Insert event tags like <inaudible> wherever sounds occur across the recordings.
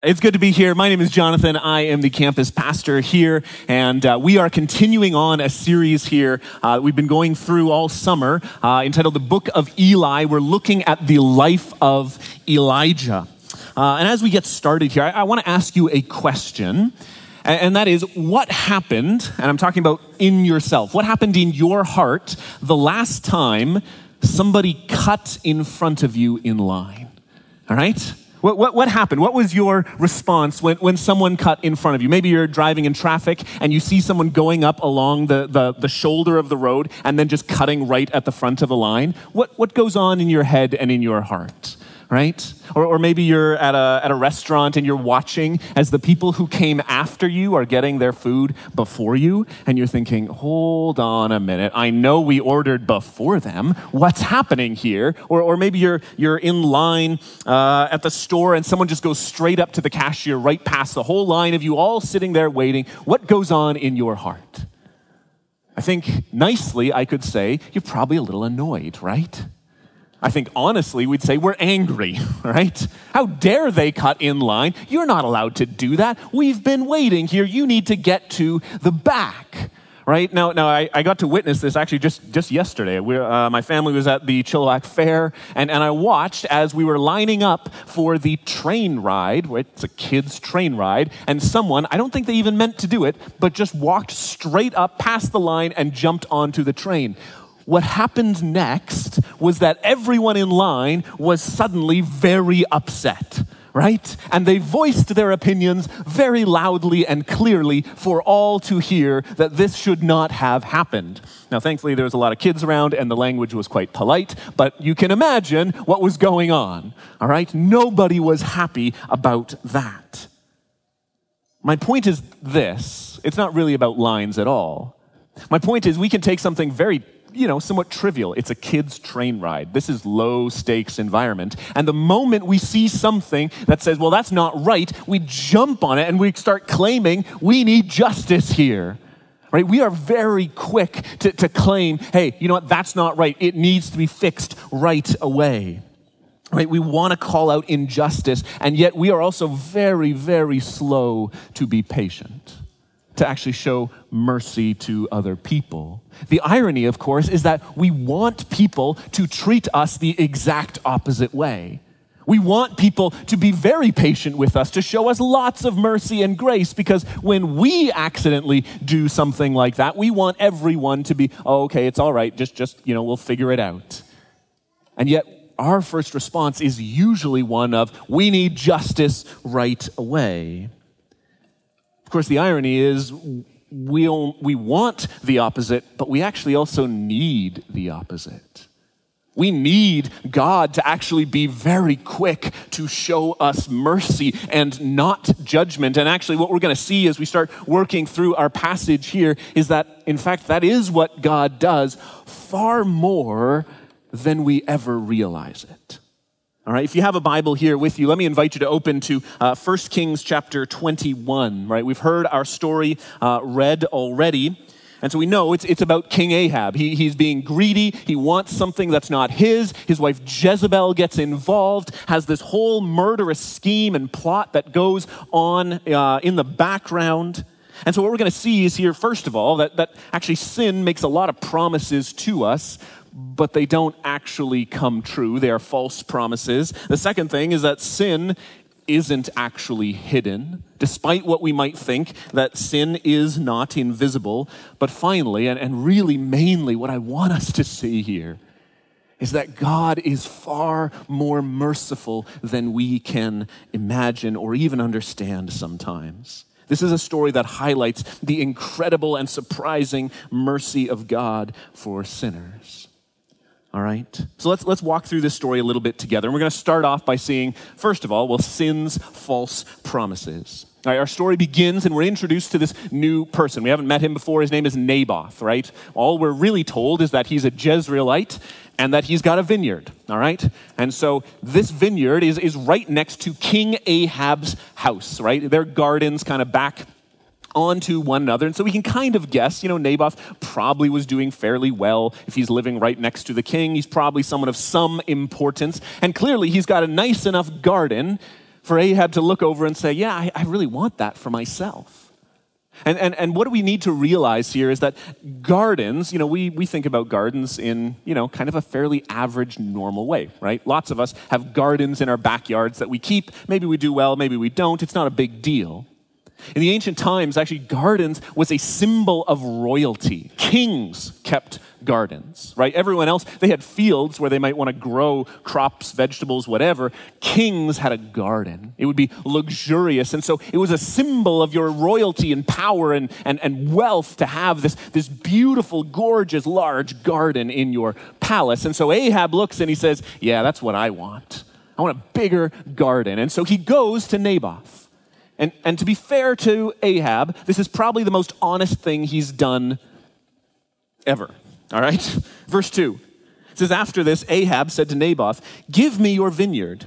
It's good to be here. My name is Jonathan. I am the campus pastor here, and uh, we are continuing on a series here. Uh, we've been going through all summer uh, entitled The Book of Eli. We're looking at the life of Elijah. Uh, and as we get started here, I, I want to ask you a question, and, and that is what happened, and I'm talking about in yourself, what happened in your heart the last time somebody cut in front of you in line? All right? What, what, what, happened? What was your response when, when someone cut in front of you? Maybe you're driving in traffic and you see someone going up along the, the, the shoulder of the road and then just cutting right at the front of the line. What, what goes on in your head and in your heart? Right? Or, or maybe you're at a, at a restaurant and you're watching as the people who came after you are getting their food before you, and you're thinking, hold on a minute, I know we ordered before them. What's happening here? Or, or maybe you're, you're in line uh, at the store and someone just goes straight up to the cashier right past the whole line of you all sitting there waiting. What goes on in your heart? I think nicely I could say, you're probably a little annoyed, right? I think honestly, we'd say we're angry, <laughs> right? How dare they cut in line? You're not allowed to do that. We've been waiting here. You need to get to the back, right? Now, now I, I got to witness this actually just, just yesterday. We, uh, my family was at the Chilliwack Fair, and, and I watched as we were lining up for the train ride. It's a kid's train ride, and someone, I don't think they even meant to do it, but just walked straight up past the line and jumped onto the train what happened next was that everyone in line was suddenly very upset right? And they voiced their opinions very loudly and clearly for all to hear that this should not have happened. Now, thankfully, there was a lot of kids around and the language was quite polite, but you can imagine what was going on, all right? Nobody was happy about that. My point is this it's not really about lines at all. My point is, we can take something very you know, somewhat trivial. It's a kid's train ride. This is low stakes environment. And the moment we see something that says, well, that's not right, we jump on it and we start claiming we need justice here. Right? We are very quick to, to claim, hey, you know what, that's not right. It needs to be fixed right away. Right? We want to call out injustice, and yet we are also very, very slow to be patient to actually show mercy to other people. The irony, of course, is that we want people to treat us the exact opposite way. We want people to be very patient with us, to show us lots of mercy and grace, because when we accidentally do something like that, we want everyone to be, oh, okay, it's all right, just, just, you know, we'll figure it out. And yet, our first response is usually one of, we need justice right away. Of course, the irony is we, we want the opposite, but we actually also need the opposite. We need God to actually be very quick to show us mercy and not judgment. And actually, what we're going to see as we start working through our passage here is that, in fact, that is what God does far more than we ever realize it. All right, if you have a Bible here with you, let me invite you to open to uh, 1 Kings chapter 21. Right, we've heard our story uh, read already. And so we know it's, it's about King Ahab. He, he's being greedy. He wants something that's not his. His wife Jezebel gets involved, has this whole murderous scheme and plot that goes on uh, in the background. And so what we're going to see is here, first of all, that, that actually sin makes a lot of promises to us but they don't actually come true. They are false promises. The second thing is that sin isn't actually hidden, despite what we might think, that sin is not invisible. But finally, and, and really mainly, what I want us to see here is that God is far more merciful than we can imagine or even understand sometimes. This is a story that highlights the incredible and surprising mercy of God for sinners. All right? So let's, let's walk through this story a little bit together. And we're going to start off by seeing, first of all, well, sin's false promises. All right, our story begins and we're introduced to this new person. We haven't met him before. His name is Naboth, right? All we're really told is that he's a Jezreelite and that he's got a vineyard, all right? And so this vineyard is, is right next to King Ahab's house, right? Their gardens kind of back onto one another. And so we can kind of guess, you know, Naboth probably was doing fairly well. If he's living right next to the king, he's probably someone of some importance. And clearly, he's got a nice enough garden for Ahab to look over and say, Yeah, I, I really want that for myself. And, and, and what we need to realize here is that gardens, you know, we, we think about gardens in, you know, kind of a fairly average, normal way, right? Lots of us have gardens in our backyards that we keep. Maybe we do well, maybe we don't. It's not a big deal. In the ancient times, actually, gardens was a symbol of royalty. Kings kept gardens, right? Everyone else, they had fields where they might want to grow crops, vegetables, whatever. Kings had a garden. It would be luxurious. And so it was a symbol of your royalty and power and, and, and wealth to have this, this beautiful, gorgeous, large garden in your palace. And so Ahab looks and he says, Yeah, that's what I want. I want a bigger garden. And so he goes to Naboth. And, and to be fair to Ahab, this is probably the most honest thing he's done ever. All right? <laughs> Verse 2 it says, After this, Ahab said to Naboth, Give me your vineyard,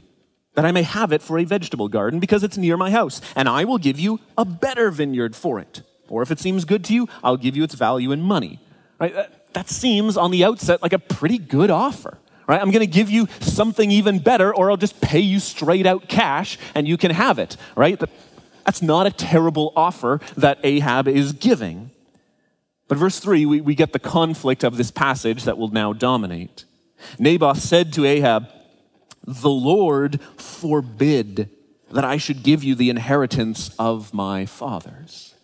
that I may have it for a vegetable garden, because it's near my house, and I will give you a better vineyard for it. Or if it seems good to you, I'll give you its value in money. Right? That, that seems on the outset like a pretty good offer. Right? I'm going to give you something even better, or I'll just pay you straight out cash and you can have it. Right? That's not a terrible offer that Ahab is giving. But verse 3, we, we get the conflict of this passage that will now dominate. Naboth said to Ahab, The Lord forbid that I should give you the inheritance of my fathers.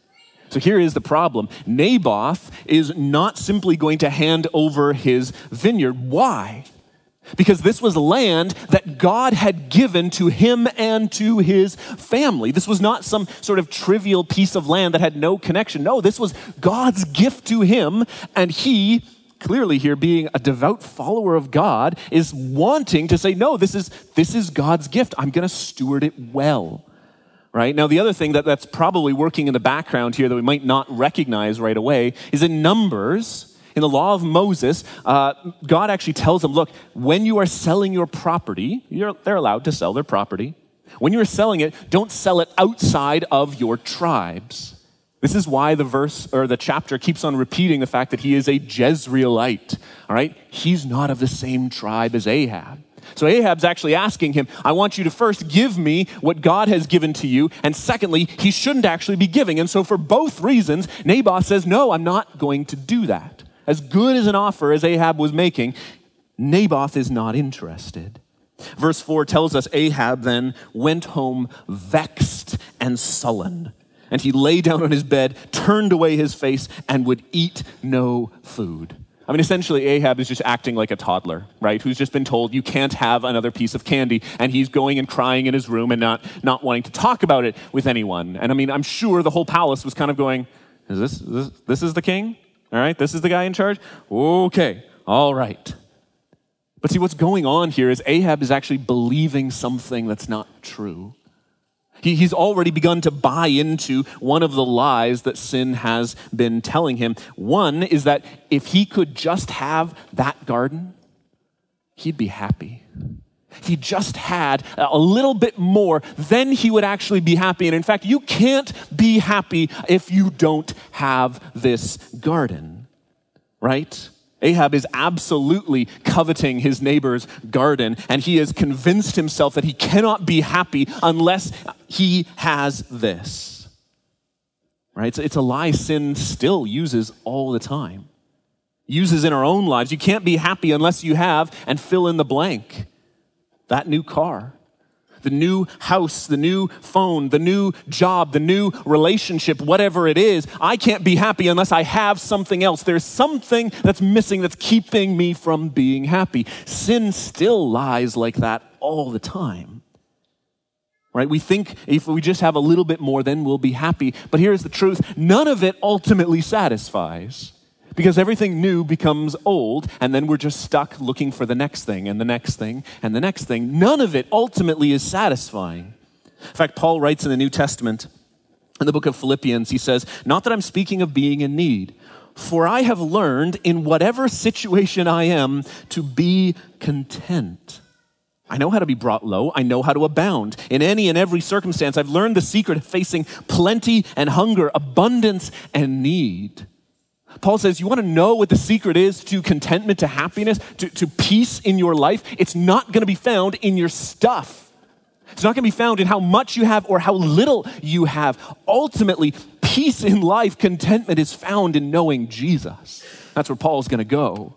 So here is the problem Naboth is not simply going to hand over his vineyard. Why? Because this was land that God had given to him and to his family. This was not some sort of trivial piece of land that had no connection. No, this was God's gift to him, and he, clearly here being a devout follower of God, is wanting to say, No, this is, this is God's gift. I'm going to steward it well. Right? Now, the other thing that, that's probably working in the background here that we might not recognize right away is in Numbers in the law of Moses, uh, God actually tells them, look, when you are selling your property, they're allowed to sell their property. When you are selling it, don't sell it outside of your tribes. This is why the verse or the chapter keeps on repeating the fact that he is a Jezreelite. All right? He's not of the same tribe as Ahab. So Ahab's actually asking him, I want you to first give me what God has given to you. And secondly, he shouldn't actually be giving. And so for both reasons, Naboth says, No, I'm not going to do that as good as an offer as Ahab was making, Naboth is not interested. Verse 4 tells us Ahab then went home vexed and sullen. And he lay down on his bed, turned away his face, and would eat no food. I mean, essentially, Ahab is just acting like a toddler, right? Who's just been told you can't have another piece of candy, and he's going and crying in his room and not, not wanting to talk about it with anyone. And I mean, I'm sure the whole palace was kind of going, Is this, this, this is the king? All right, this is the guy in charge? Okay, all right. But see, what's going on here is Ahab is actually believing something that's not true. He, he's already begun to buy into one of the lies that sin has been telling him. One is that if he could just have that garden, he'd be happy. He just had a little bit more, then he would actually be happy. And in fact, you can't be happy if you don't have this garden, right? Ahab is absolutely coveting his neighbor's garden, and he has convinced himself that he cannot be happy unless he has this. Right? It's, it's a lie sin still uses all the time, uses in our own lives. You can't be happy unless you have, and fill in the blank that new car, the new house, the new phone, the new job, the new relationship, whatever it is, I can't be happy unless I have something else. There's something that's missing that's keeping me from being happy. Sin still lies like that all the time. Right? We think if we just have a little bit more, then we'll be happy. But here's the truth none of it ultimately satisfies because everything new becomes old, and then we're just stuck looking for the next thing and the next thing and the next thing. None of it ultimately is satisfying. In fact, Paul writes in the New Testament, in the book of Philippians, he says, Not that I'm speaking of being in need, for I have learned in whatever situation I am to be content. I know how to be brought low. I know how to abound. In any and every circumstance, I've learned the secret of facing plenty and hunger, abundance and need. Paul says, You want to know what the secret is to contentment, to happiness, to, to peace in your life? It's not going to be found in your stuff. It's not going to be found in how much you have or how little you have. Ultimately, peace in life, contentment is found in knowing Jesus. That's where Paul's going to go.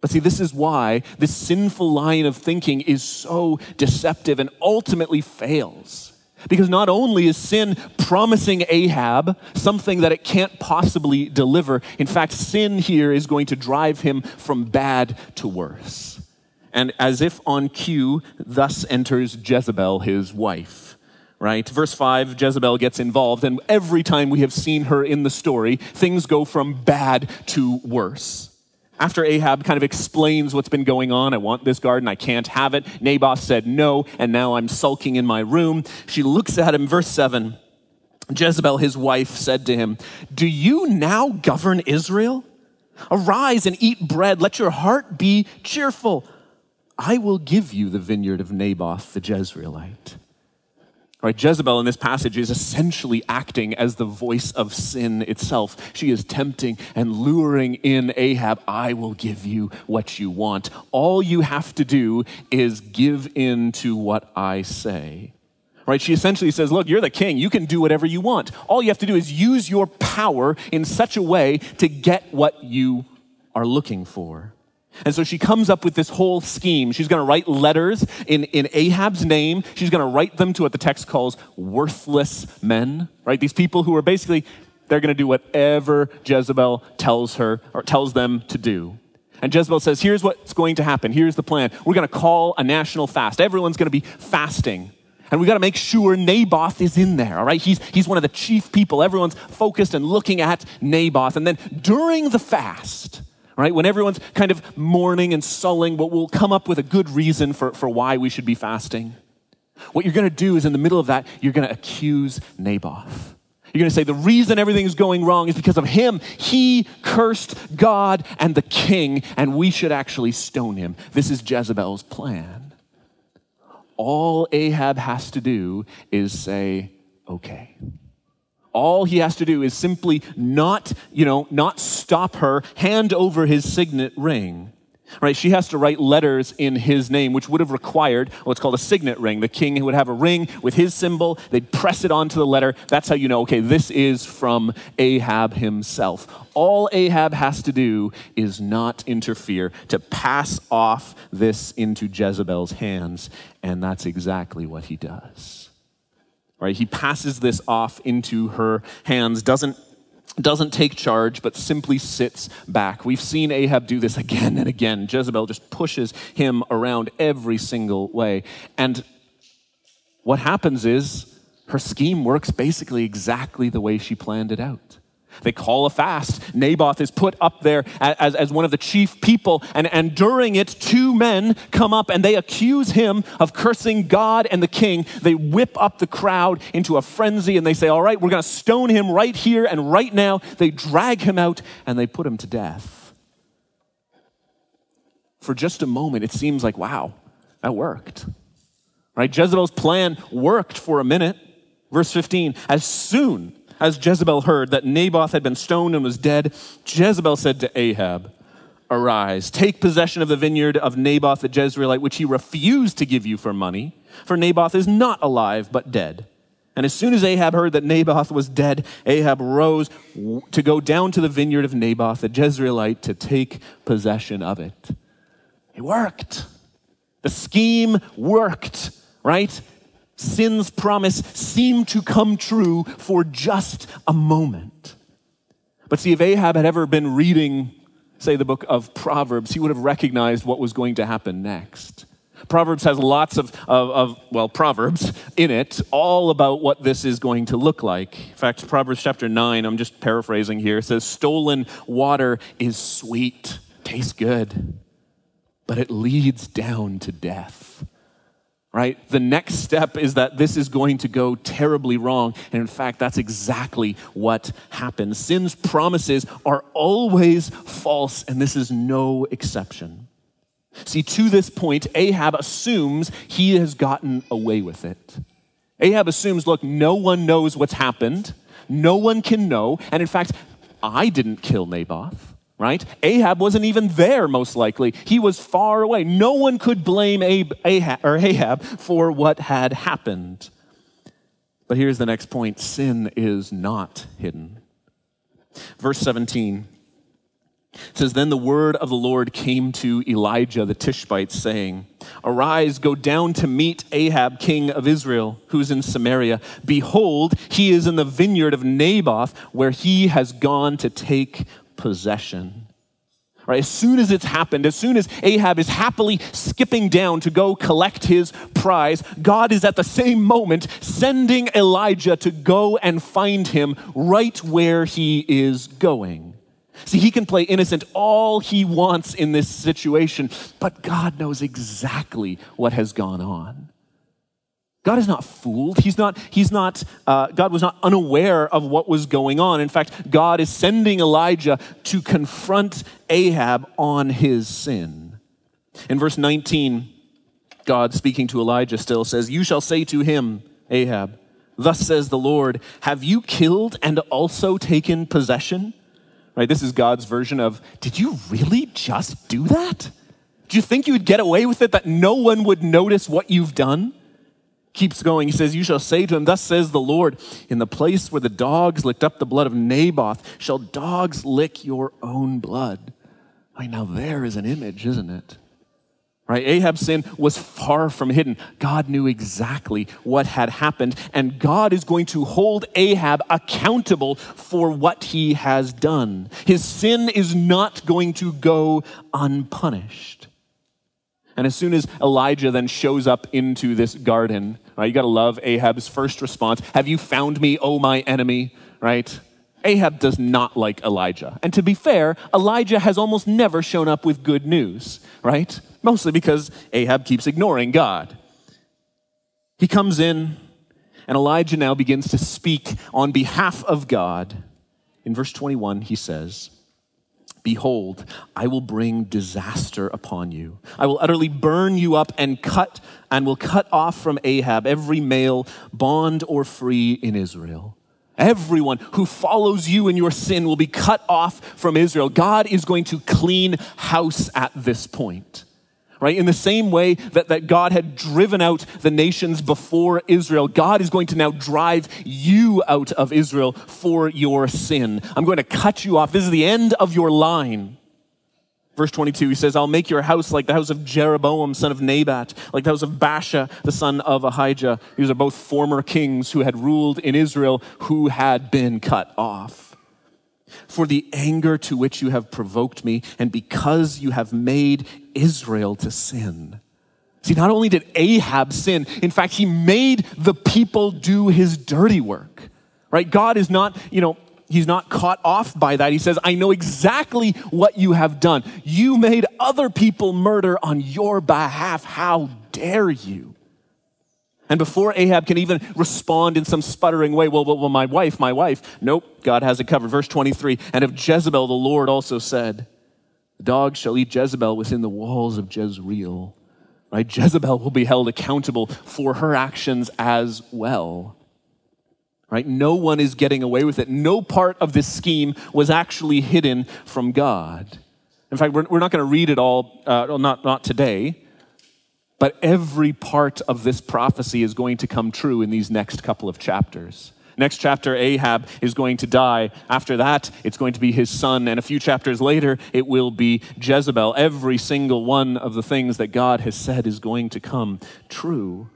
But see, this is why this sinful line of thinking is so deceptive and ultimately fails. Because not only is sin promising Ahab something that it can't possibly deliver, in fact, sin here is going to drive him from bad to worse. And as if on cue, thus enters Jezebel, his wife. Right? Verse 5, Jezebel gets involved, and every time we have seen her in the story, things go from bad to worse. After Ahab kind of explains what's been going on, I want this garden, I can't have it. Naboth said no, and now I'm sulking in my room. She looks at him, verse 7. Jezebel, his wife, said to him, Do you now govern Israel? Arise and eat bread. Let your heart be cheerful. I will give you the vineyard of Naboth the Jezreelite. Right, Jezebel in this passage is essentially acting as the voice of sin itself. She is tempting and luring in Ahab, I will give you what you want. All you have to do is give in to what I say. Right? She essentially says, Look, you're the king. You can do whatever you want. All you have to do is use your power in such a way to get what you are looking for. And so she comes up with this whole scheme. She's going to write letters in, in Ahab's name. She's going to write them to what the text calls worthless men, right? These people who are basically, they're going to do whatever Jezebel tells her or tells them to do. And Jezebel says, here's what's going to happen. Here's the plan. We're going to call a national fast. Everyone's going to be fasting. And we got to make sure Naboth is in there, all right? He's, he's one of the chief people. Everyone's focused and looking at Naboth. And then during the fast, right? When everyone's kind of mourning and sulling, but we'll come up with a good reason for, for why we should be fasting. What you're going to do is in the middle of that, you're going to accuse Naboth. You're going to say the reason everything's going wrong is because of him. He cursed God and the king, and we should actually stone him. This is Jezebel's plan. All Ahab has to do is say, okay. All he has to do is simply not, you know, not stop her, hand over his signet ring. Right? She has to write letters in his name, which would have required what's called a signet ring. The king would have a ring with his symbol, they'd press it onto the letter. That's how you know, okay, this is from Ahab himself. All Ahab has to do is not interfere, to pass off this into Jezebel's hands, and that's exactly what he does. Right? He passes this off into her hands, doesn't doesn't take charge, but simply sits back. We've seen Ahab do this again and again. Jezebel just pushes him around every single way. And what happens is her scheme works basically exactly the way she planned it out. They call a fast. Naboth is put up there as, as one of the chief people. And, and during it, two men come up and they accuse him of cursing God and the king. They whip up the crowd into a frenzy and they say, All right, we're going to stone him right here and right now. They drag him out and they put him to death. For just a moment, it seems like, wow, that worked. Right? Jezebel's plan worked for a minute. Verse 15, as soon as Jezebel heard that Naboth had been stoned and was dead, Jezebel said to Ahab, Arise, take possession of the vineyard of Naboth the Jezreelite, which he refused to give you for money, for Naboth is not alive, but dead. And as soon as Ahab heard that Naboth was dead, Ahab rose to go down to the vineyard of Naboth the Jezreelite to take possession of it. It worked. The scheme worked, right? Sin's promise seemed to come true for just a moment. But see, if Ahab had ever been reading, say, the book of Proverbs, he would have recognized what was going to happen next. Proverbs has lots of, of, of, well, Proverbs in it, all about what this is going to look like. In fact, Proverbs chapter 9, I'm just paraphrasing here, says, Stolen water is sweet, tastes good, but it leads down to death right? The next step is that this is going to go terribly wrong. And in fact, that's exactly what happens. Sin's promises are always false, and this is no exception. See, to this point, Ahab assumes he has gotten away with it. Ahab assumes, look, no one knows what's happened. No one can know. And in fact, I didn't kill Naboth right? Ahab wasn't even there, most likely. He was far away. No one could blame Ahab, or Ahab for what had happened. But here's the next point sin is not hidden. Verse 17 says, Then the word of the Lord came to Elijah the Tishbite, saying, Arise, go down to meet Ahab, king of Israel, who's in Samaria. Behold, he is in the vineyard of Naboth, where he has gone to take possession. Right, as soon as it's happened, as soon as Ahab is happily skipping down to go collect his prize, God is at the same moment sending Elijah to go and find him right where he is going. See, he can play innocent all he wants in this situation, but God knows exactly what has gone on. God is not fooled. He's not, he's not, uh, God was not unaware of what was going on. In fact, God is sending Elijah to confront Ahab on his sin. In verse 19, God speaking to Elijah still says, You shall say to him, Ahab, Thus says the Lord, Have you killed and also taken possession? Right? This is God's version of, Did you really just do that? Do you think you would get away with it, that no one would notice what you've done? Keeps going. He says, You shall say to him, Thus says the Lord, in the place where the dogs licked up the blood of Naboth, shall dogs lick your own blood. Right now, there is an image, isn't it? Right? Ahab's sin was far from hidden. God knew exactly what had happened, and God is going to hold Ahab accountable for what he has done. His sin is not going to go unpunished. And as soon as Elijah then shows up into this garden, right, you got to love Ahab's first response Have you found me, O my enemy? Right? Ahab does not like Elijah. And to be fair, Elijah has almost never shown up with good news, right? mostly because Ahab keeps ignoring God. He comes in, and Elijah now begins to speak on behalf of God. In verse 21, he says, Behold, I will bring disaster upon you. I will utterly burn you up and cut and will cut off from Ahab every male, bond or free in Israel. Everyone who follows you in your sin will be cut off from Israel. God is going to clean house at this point right? In the same way that, that God had driven out the nations before Israel, God is going to now drive you out of Israel for your sin. I'm going to cut you off. This is the end of your line. Verse 22, he says, I'll make your house like the house of Jeroboam, son of Nebat, like the house of Baasha, the son of Ahijah. These are both former kings who had ruled in Israel who had been cut off for the anger to which you have provoked me, and because you have made Israel to sin. See, not only did Ahab sin, in fact, he made the people do his dirty work. Right? God is not, you know, he's not caught off by that. He says, I know exactly what you have done. You made other people murder on your behalf. How dare you? And before Ahab can even respond in some sputtering way, well, well, well, my wife, my wife, nope, God has it covered. Verse 23 And of Jezebel, the Lord also said, The dog shall eat Jezebel within the walls of Jezreel. Right? Jezebel will be held accountable for her actions as well. Right? No one is getting away with it. No part of this scheme was actually hidden from God. In fact, we're, we're not going to read it all, uh, not, not today. But every part of this prophecy is going to come true in these next couple of chapters. Next chapter, Ahab is going to die. After that, it's going to be his son. And a few chapters later, it will be Jezebel. Every single one of the things that God has said is going to come true.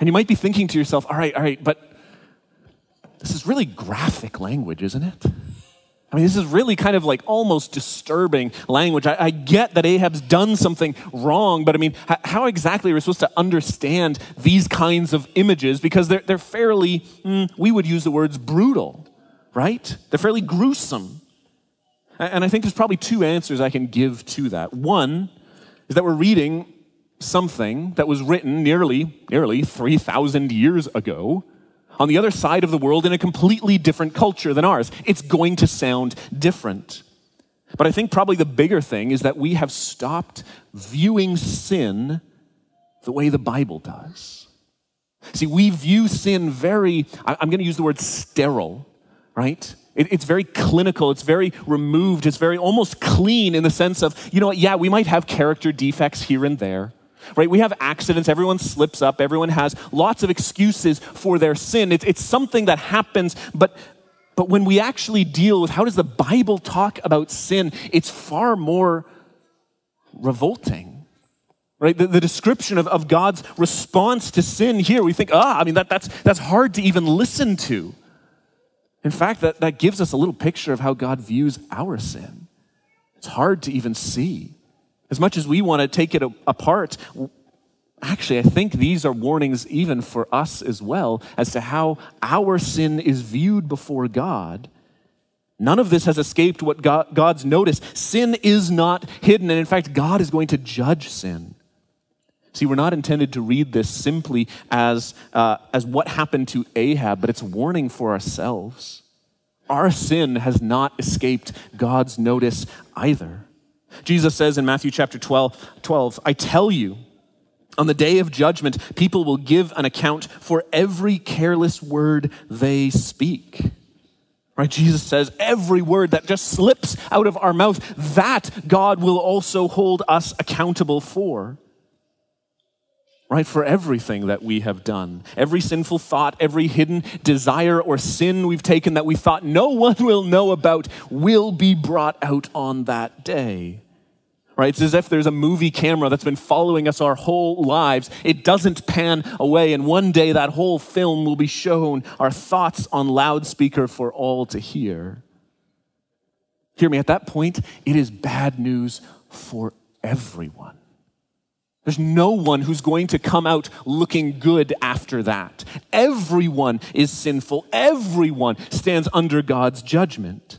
And you might be thinking to yourself, all right, all right, but this is really graphic language, isn't it? I mean, this is really kind of like almost disturbing language. I, I, get that Ahab's done something wrong, but I mean, how exactly are we supposed to understand these kinds of images? Because they're, they're fairly, mm, we would use the words brutal, right? They're fairly gruesome. And I think there's probably two answers I can give to that. One is that we're reading something that was written nearly, nearly 3,000 years ago on the other side of the world in a completely different culture than ours. It's going to sound different. But I think probably the bigger thing is that we have stopped viewing sin the way the Bible does. See, we view sin very, I'm going to use the word sterile, right? It's very clinical, it's very removed, it's very almost clean in the sense of, you know what, yeah, we might have character defects here and there. Right? We have accidents, everyone slips up, everyone has lots of excuses for their sin. It's, it's something that happens, but but when we actually deal with how does the Bible talk about sin, it's far more revolting. Right? The, the description of, of God's response to sin here, we think, ah, I mean, that, that's, that's hard to even listen to. In fact, that, that gives us a little picture of how God views our sin. It's hard to even see. As much as we want to take it apart, actually, I think these are warnings even for us as well as to how our sin is viewed before God. None of this has escaped what God, God's notice. Sin is not hidden, and in fact, God is going to judge sin. See, we're not intended to read this simply as, uh, as what happened to Ahab, but it's warning for ourselves. Our sin has not escaped God's notice either. Jesus says in Matthew chapter 12, 12 I tell you, on the day of judgment, people will give an account for every careless word they speak. Right? Jesus says every word that just slips out of our mouth, that God will also hold us accountable for right? For everything that we have done. Every sinful thought, every hidden desire or sin we've taken that we thought no one will know about will be brought out on that day. Right? It's as if there's a movie camera that's been following us our whole lives. It doesn't pan away, and one day that whole film will be shown, our thoughts on loudspeaker for all to hear. Hear me, at that point, it is bad news for everyone. There's no one who's going to come out looking good after that. Everyone is sinful. Everyone stands under God's judgment.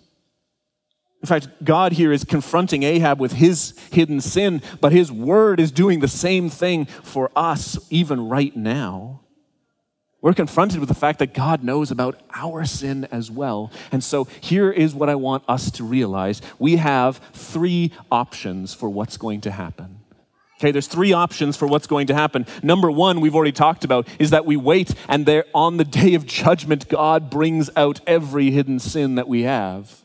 In fact, God here is confronting Ahab with his hidden sin, but his word is doing the same thing for us even right now. We're confronted with the fact that God knows about our sin as well. And so here is what I want us to realize we have three options for what's going to happen. Okay, there's three options for what's going to happen. Number one, we've already talked about, is that we wait and there on the day of judgment, God brings out every hidden sin that we have.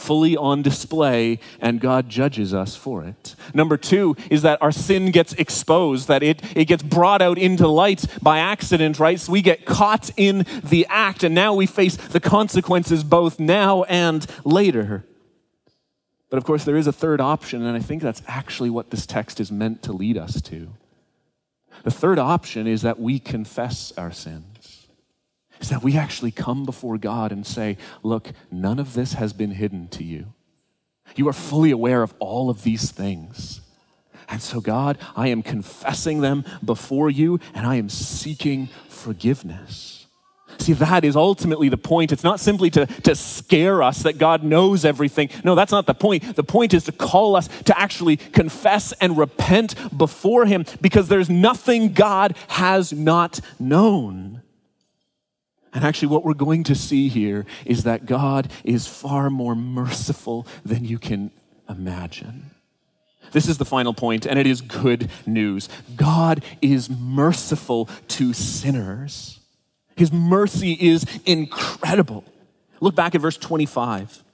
Fully on display, and God judges us for it. Number two is that our sin gets exposed, that it, it gets brought out into light by accident, right? So we get caught in the act, and now we face the consequences both now and later. But of course, there is a third option, and I think that's actually what this text is meant to lead us to. The third option is that we confess our sins, is that we actually come before God and say, Look, none of this has been hidden to you. You are fully aware of all of these things. And so, God, I am confessing them before you, and I am seeking forgiveness. See, that is ultimately the point. It's not simply to, to scare us that God knows everything. No, that's not the point. The point is to call us to actually confess and repent before Him because there's nothing God has not known. And actually, what we're going to see here is that God is far more merciful than you can imagine. This is the final point, and it is good news. God is merciful to sinners. His mercy is incredible. Look back at verse 25.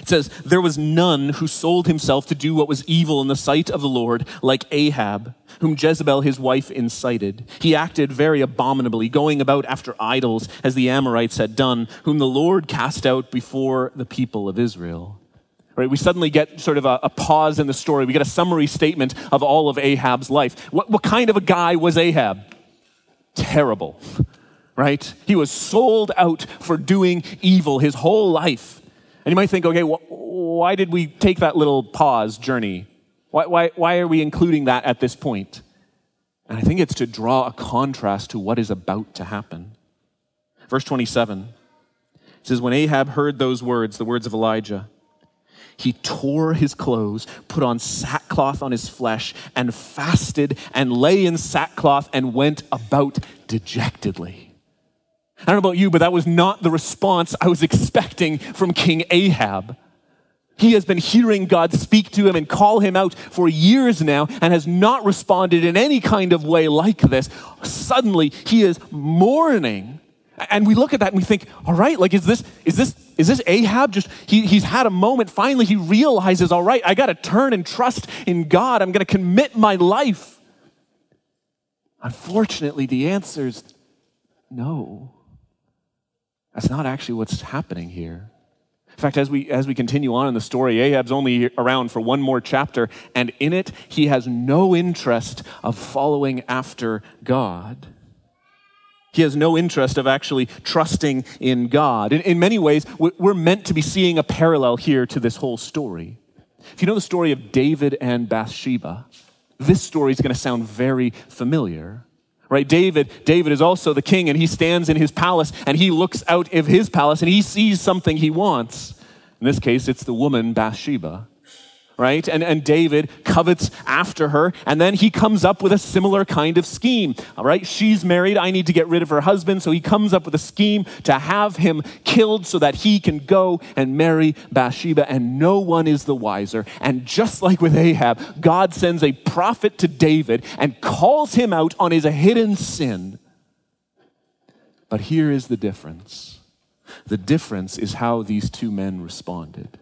It says, There was none who sold himself to do what was evil in the sight of the Lord, like Ahab, whom Jezebel his wife incited. He acted very abominably, going about after idols, as the Amorites had done, whom the Lord cast out before the people of Israel. Right, we suddenly get sort of a, a pause in the story. We get a summary statement of all of Ahab's life. What, what kind of a guy was Ahab? Terrible <laughs> right? He was sold out for doing evil his whole life. And you might think, okay, wh- why did we take that little pause journey? Why, why, why are we including that at this point? And I think it's to draw a contrast to what is about to happen. Verse 27 says, When Ahab heard those words, the words of Elijah, he tore his clothes, put on sackcloth on his flesh, and fasted and lay in sackcloth and went about dejectedly. I don't know about you, but that was not the response I was expecting from King Ahab. He has been hearing God speak to him and call him out for years now and has not responded in any kind of way like this. Suddenly, he is mourning And we look at that and we think, all right, like, is this, is this, is this Ahab just, he, he's had a moment. Finally, he realizes, all right, I got to turn and trust in God. I'm going to commit my life. Unfortunately, the answer is no. That's not actually what's happening here. In fact, as we, as we continue on in the story, Ahab's only around for one more chapter, and in it, he has no interest of following after God. He has no interest of actually trusting in God. In, in many ways, we're meant to be seeing a parallel here to this whole story. If you know the story of David and Bathsheba, this story is going to sound very familiar. Right? David, David is also the king and he stands in his palace and he looks out of his palace and he sees something he wants. In this case, it's the woman Bathsheba right? And, and David covets after her, and then he comes up with a similar kind of scheme, all right? She's married, I need to get rid of her husband, so he comes up with a scheme to have him killed so that he can go and marry Bathsheba, and no one is the wiser. And just like with Ahab, God sends a prophet to David and calls him out on his hidden sin. But here is the difference. The difference is how these two men responded.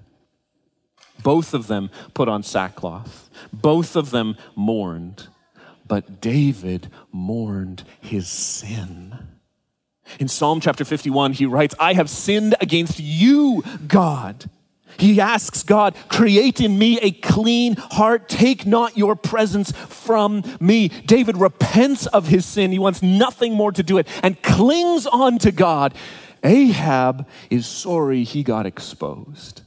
Both of them put on sackcloth. Both of them mourned. But David mourned his sin. In Psalm chapter 51, he writes, I have sinned against you, God. He asks God, create in me a clean heart. Take not your presence from me. David repents of his sin. He wants nothing more to do it and clings on to God. Ahab is sorry he got exposed.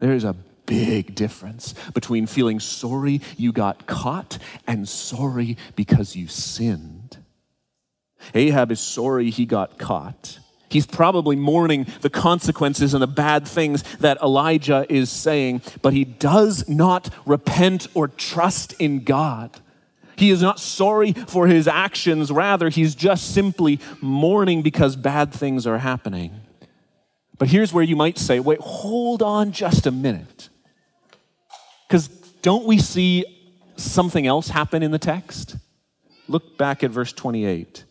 There is a big difference between feeling sorry you got caught and sorry because you sinned. Ahab is sorry he got caught. He's probably mourning the consequences and the bad things that Elijah is saying, but he does not repent or trust in God. He is not sorry for his actions, rather, he's just simply mourning because bad things are happening. But here's where you might say, wait, hold on just a minute. Because don't we see something else happen in the text? Look back at verse 28.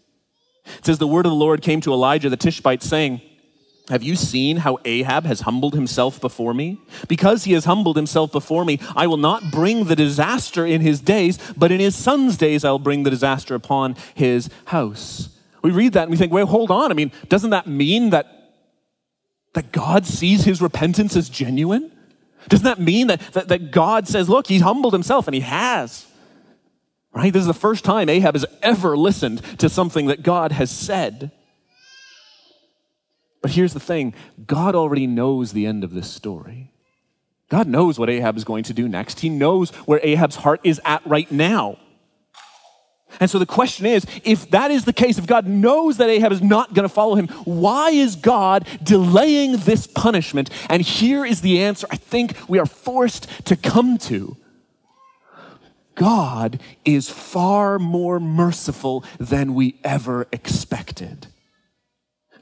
It says, The word of the Lord came to Elijah the Tishbite, saying, have you seen how Ahab has humbled himself before me? Because he has humbled himself before me, I will not bring the disaster in his days, but in his son's days I'll bring the disaster upon his house. We read that and we think, wait, hold on. I mean, doesn't that mean that that God sees his repentance as genuine? Doesn't that mean that, that, that God says, look, he humbled himself, and he has? Right? This is the first time Ahab has ever listened to something that God has said. But here's the thing God already knows the end of this story. God knows what Ahab is going to do next. He knows where Ahab's heart is at right now. And so the question is if that is the case, if God knows that Ahab is not going to follow him, why is God delaying this punishment? And here is the answer I think we are forced to come to God is far more merciful than we ever expected.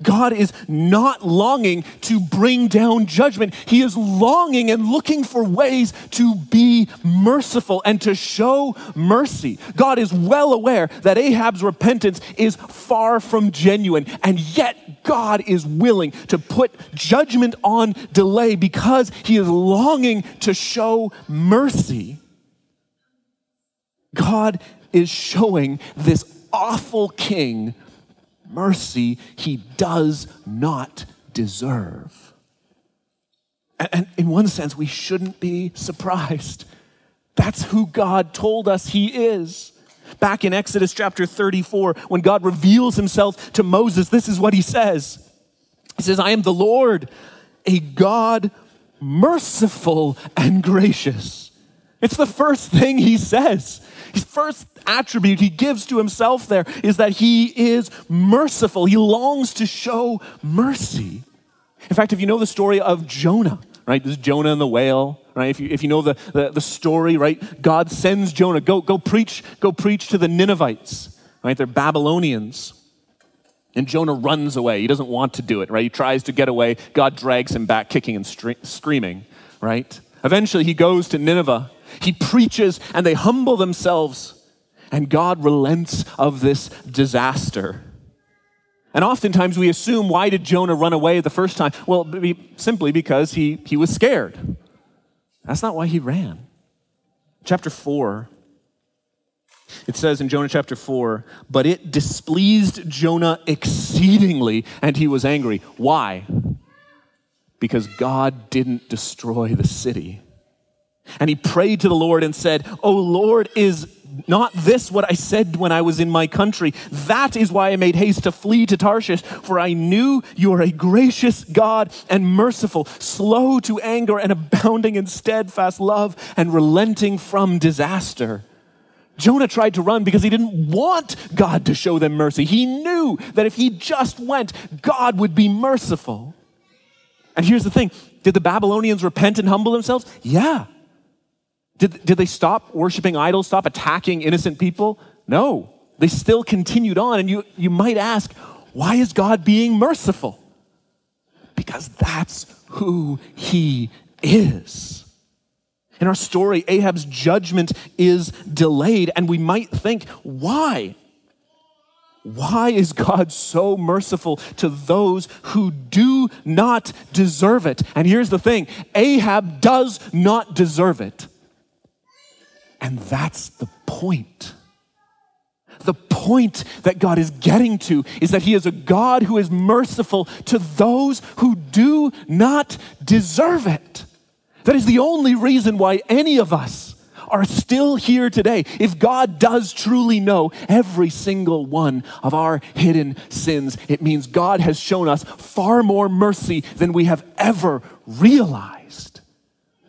God is not longing to bring down judgment. He is longing and looking for ways to be merciful and to show mercy. God is well aware that Ahab's repentance is far from genuine, and yet God is willing to put judgment on delay because he is longing to show mercy. God is showing this awful king mercy he does not deserve. And in one sense, we shouldn't be surprised. That's who God told us he is. Back in Exodus chapter 34, when God reveals himself to Moses, this is what he says He says, I am the Lord, a God merciful and gracious. It's the first thing he says. His first attribute he gives to himself there is that he is merciful. He longs to show mercy. In fact, if you know the story of Jonah, right? This is Jonah and the whale, right? If you, if you know the, the, the story, right? God sends Jonah, go, go preach, go preach to the Ninevites, right? They're Babylonians. And Jonah runs away. He doesn't want to do it, right? He tries to get away. God drags him back, kicking and stre- screaming, right? Eventually, he goes to Nineveh. He preaches, and they humble themselves and God relents of this disaster. And oftentimes we assume, why did Jonah run away the first time? Well, simply because he, he was scared. That's not why he ran. Chapter 4, it says in Jonah chapter 4, but it displeased Jonah exceedingly, and he was angry. Why? Because God didn't destroy the city. And he prayed to the Lord and said, Oh Lord, is not this what I said when I was in my country? That is why I made haste to flee to Tarshish, for I knew you are a gracious God and merciful, slow to anger and abounding in steadfast love and relenting from disaster. Jonah tried to run because he didn't want God to show them mercy. He knew that if he just went, God would be merciful. And here's the thing did the Babylonians repent and humble themselves? Yeah. Did, did they stop worshiping idols, stop attacking innocent people? No. They still continued on. And you, you might ask, why is God being merciful? Because that's who he is. In our story, Ahab's judgment is delayed, and we might think, why? Why is God so merciful to those who do not deserve it? And here's the thing Ahab does not deserve it. And that's the point. The point that God is getting to is that He is a God who is merciful to those who do not deserve it. That is the only reason why any of us are still here today. If God does truly know every single one of our hidden sins, it means God has shown us far more mercy than we have ever realized.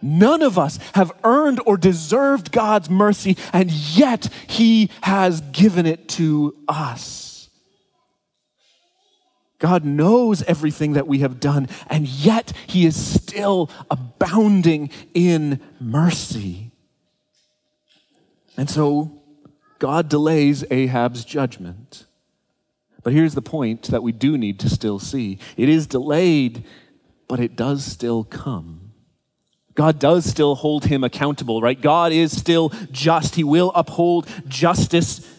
None of us have earned or deserved God's mercy, and yet He has given it to us. God knows everything that we have done, and yet He is still abounding in mercy. And so God delays Ahab's judgment. But here's the point that we do need to still see it is delayed, but it does still come. God does still hold him accountable, right? God is still just. He will uphold justice.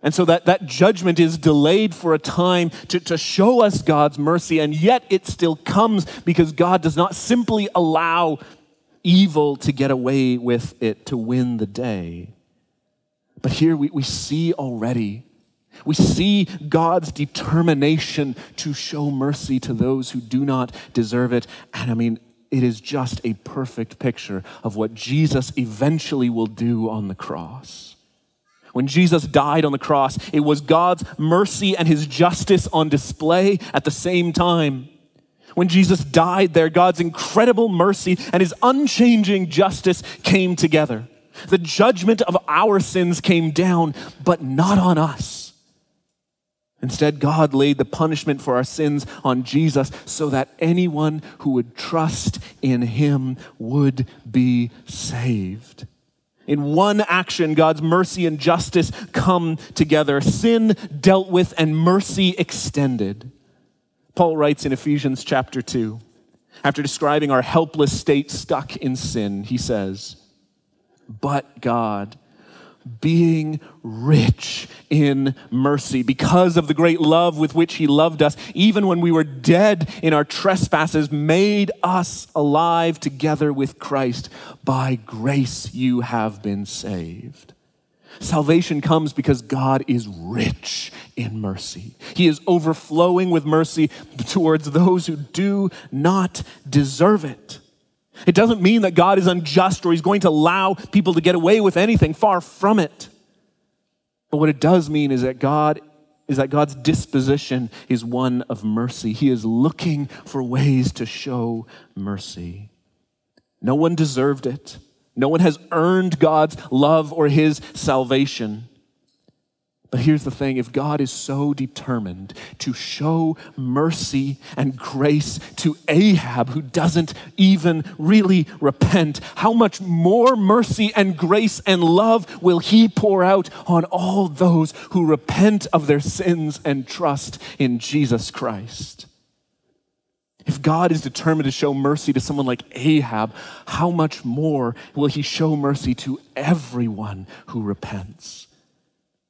And so that, that judgment is delayed for a time to, to show us God's mercy, and yet it still comes because God does not simply allow evil to get away with it to win the day. But here we, we see already, we see God's determination to show mercy to those who do not deserve it. And I mean, it is just a perfect picture of what Jesus eventually will do on the cross. When Jesus died on the cross, it was God's mercy and his justice on display at the same time. When Jesus died there, God's incredible mercy and his unchanging justice came together. The judgment of our sins came down, but not on us. Instead, God laid the punishment for our sins on Jesus so that anyone who would trust in him would be saved. In one action, God's mercy and justice come together, sin dealt with and mercy extended. Paul writes in Ephesians chapter 2, after describing our helpless state stuck in sin, he says, But God, being rich in mercy because of the great love with which he loved us, even when we were dead in our trespasses, made us alive together with Christ. By grace you have been saved. Salvation comes because God is rich in mercy. He is overflowing with mercy towards those who do not deserve it. It doesn't mean that God is unjust or he's going to allow people to get away with anything, far from it. But what it does mean is that God is that God's disposition is one of mercy. He is looking for ways to show mercy. No one deserved it. No one has earned God's love or his salvation. But here's the thing if God is so determined to show mercy and grace to Ahab, who doesn't even really repent, how much more mercy and grace and love will he pour out on all those who repent of their sins and trust in Jesus Christ? If God is determined to show mercy to someone like Ahab, how much more will he show mercy to everyone who repents?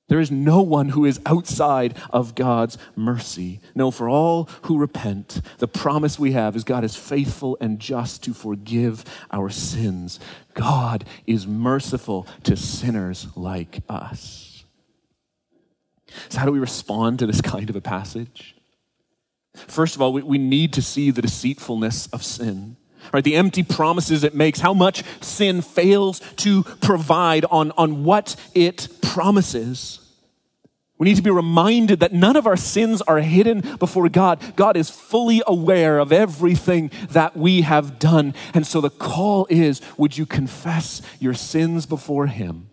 There is no one who is outside of God's mercy. No, for all who repent, the promise we have is God is faithful and just to forgive our sins. God is merciful to sinners like us. So, how do we respond to this <laughs> kind of a passage? First of all, we, we need to see the deceitfulness of sin. Right, the empty promises it makes, how much sin fails to provide on, on what it promises. We need to be reminded that none of our sins are hidden before God. God is fully aware of everything that we have done. And so the call is would you confess your sins before Him?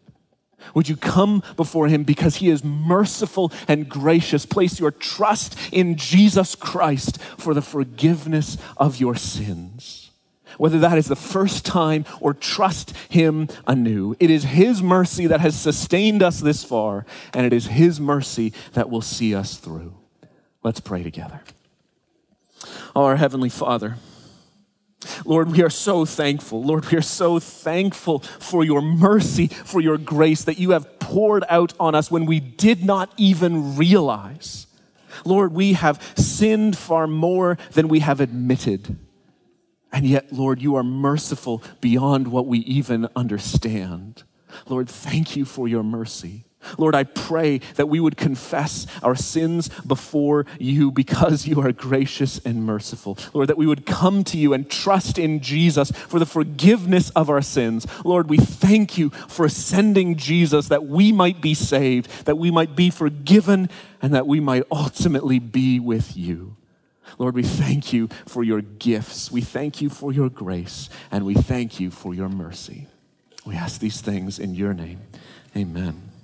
Would you come before Him because He is merciful and gracious? Place your trust in Jesus Christ for the forgiveness of your sins whether that is the first time or trust Him anew. It is His mercy that has sustained us this far, and it is His mercy that will see us through. Let's pray together. Our Heavenly Father, Lord, we are so thankful. Lord, we are so thankful for your mercy, for your grace that you have poured out on us when we did not even realize. Lord, we have sinned far more than we have admitted. And yet, Lord, you are merciful beyond what we even understand. Lord, thank you for your mercy. Lord, I pray that we would confess our sins before you because you are gracious and merciful. Lord, that we would come to you and trust in Jesus for the forgiveness of our sins. Lord, we thank you for sending Jesus that we might be saved, that we might be forgiven, and that we might ultimately be with you. Lord, we thank you for your gifts. We thank you for your grace, and we thank you for your mercy. We ask these things in your name. Amen.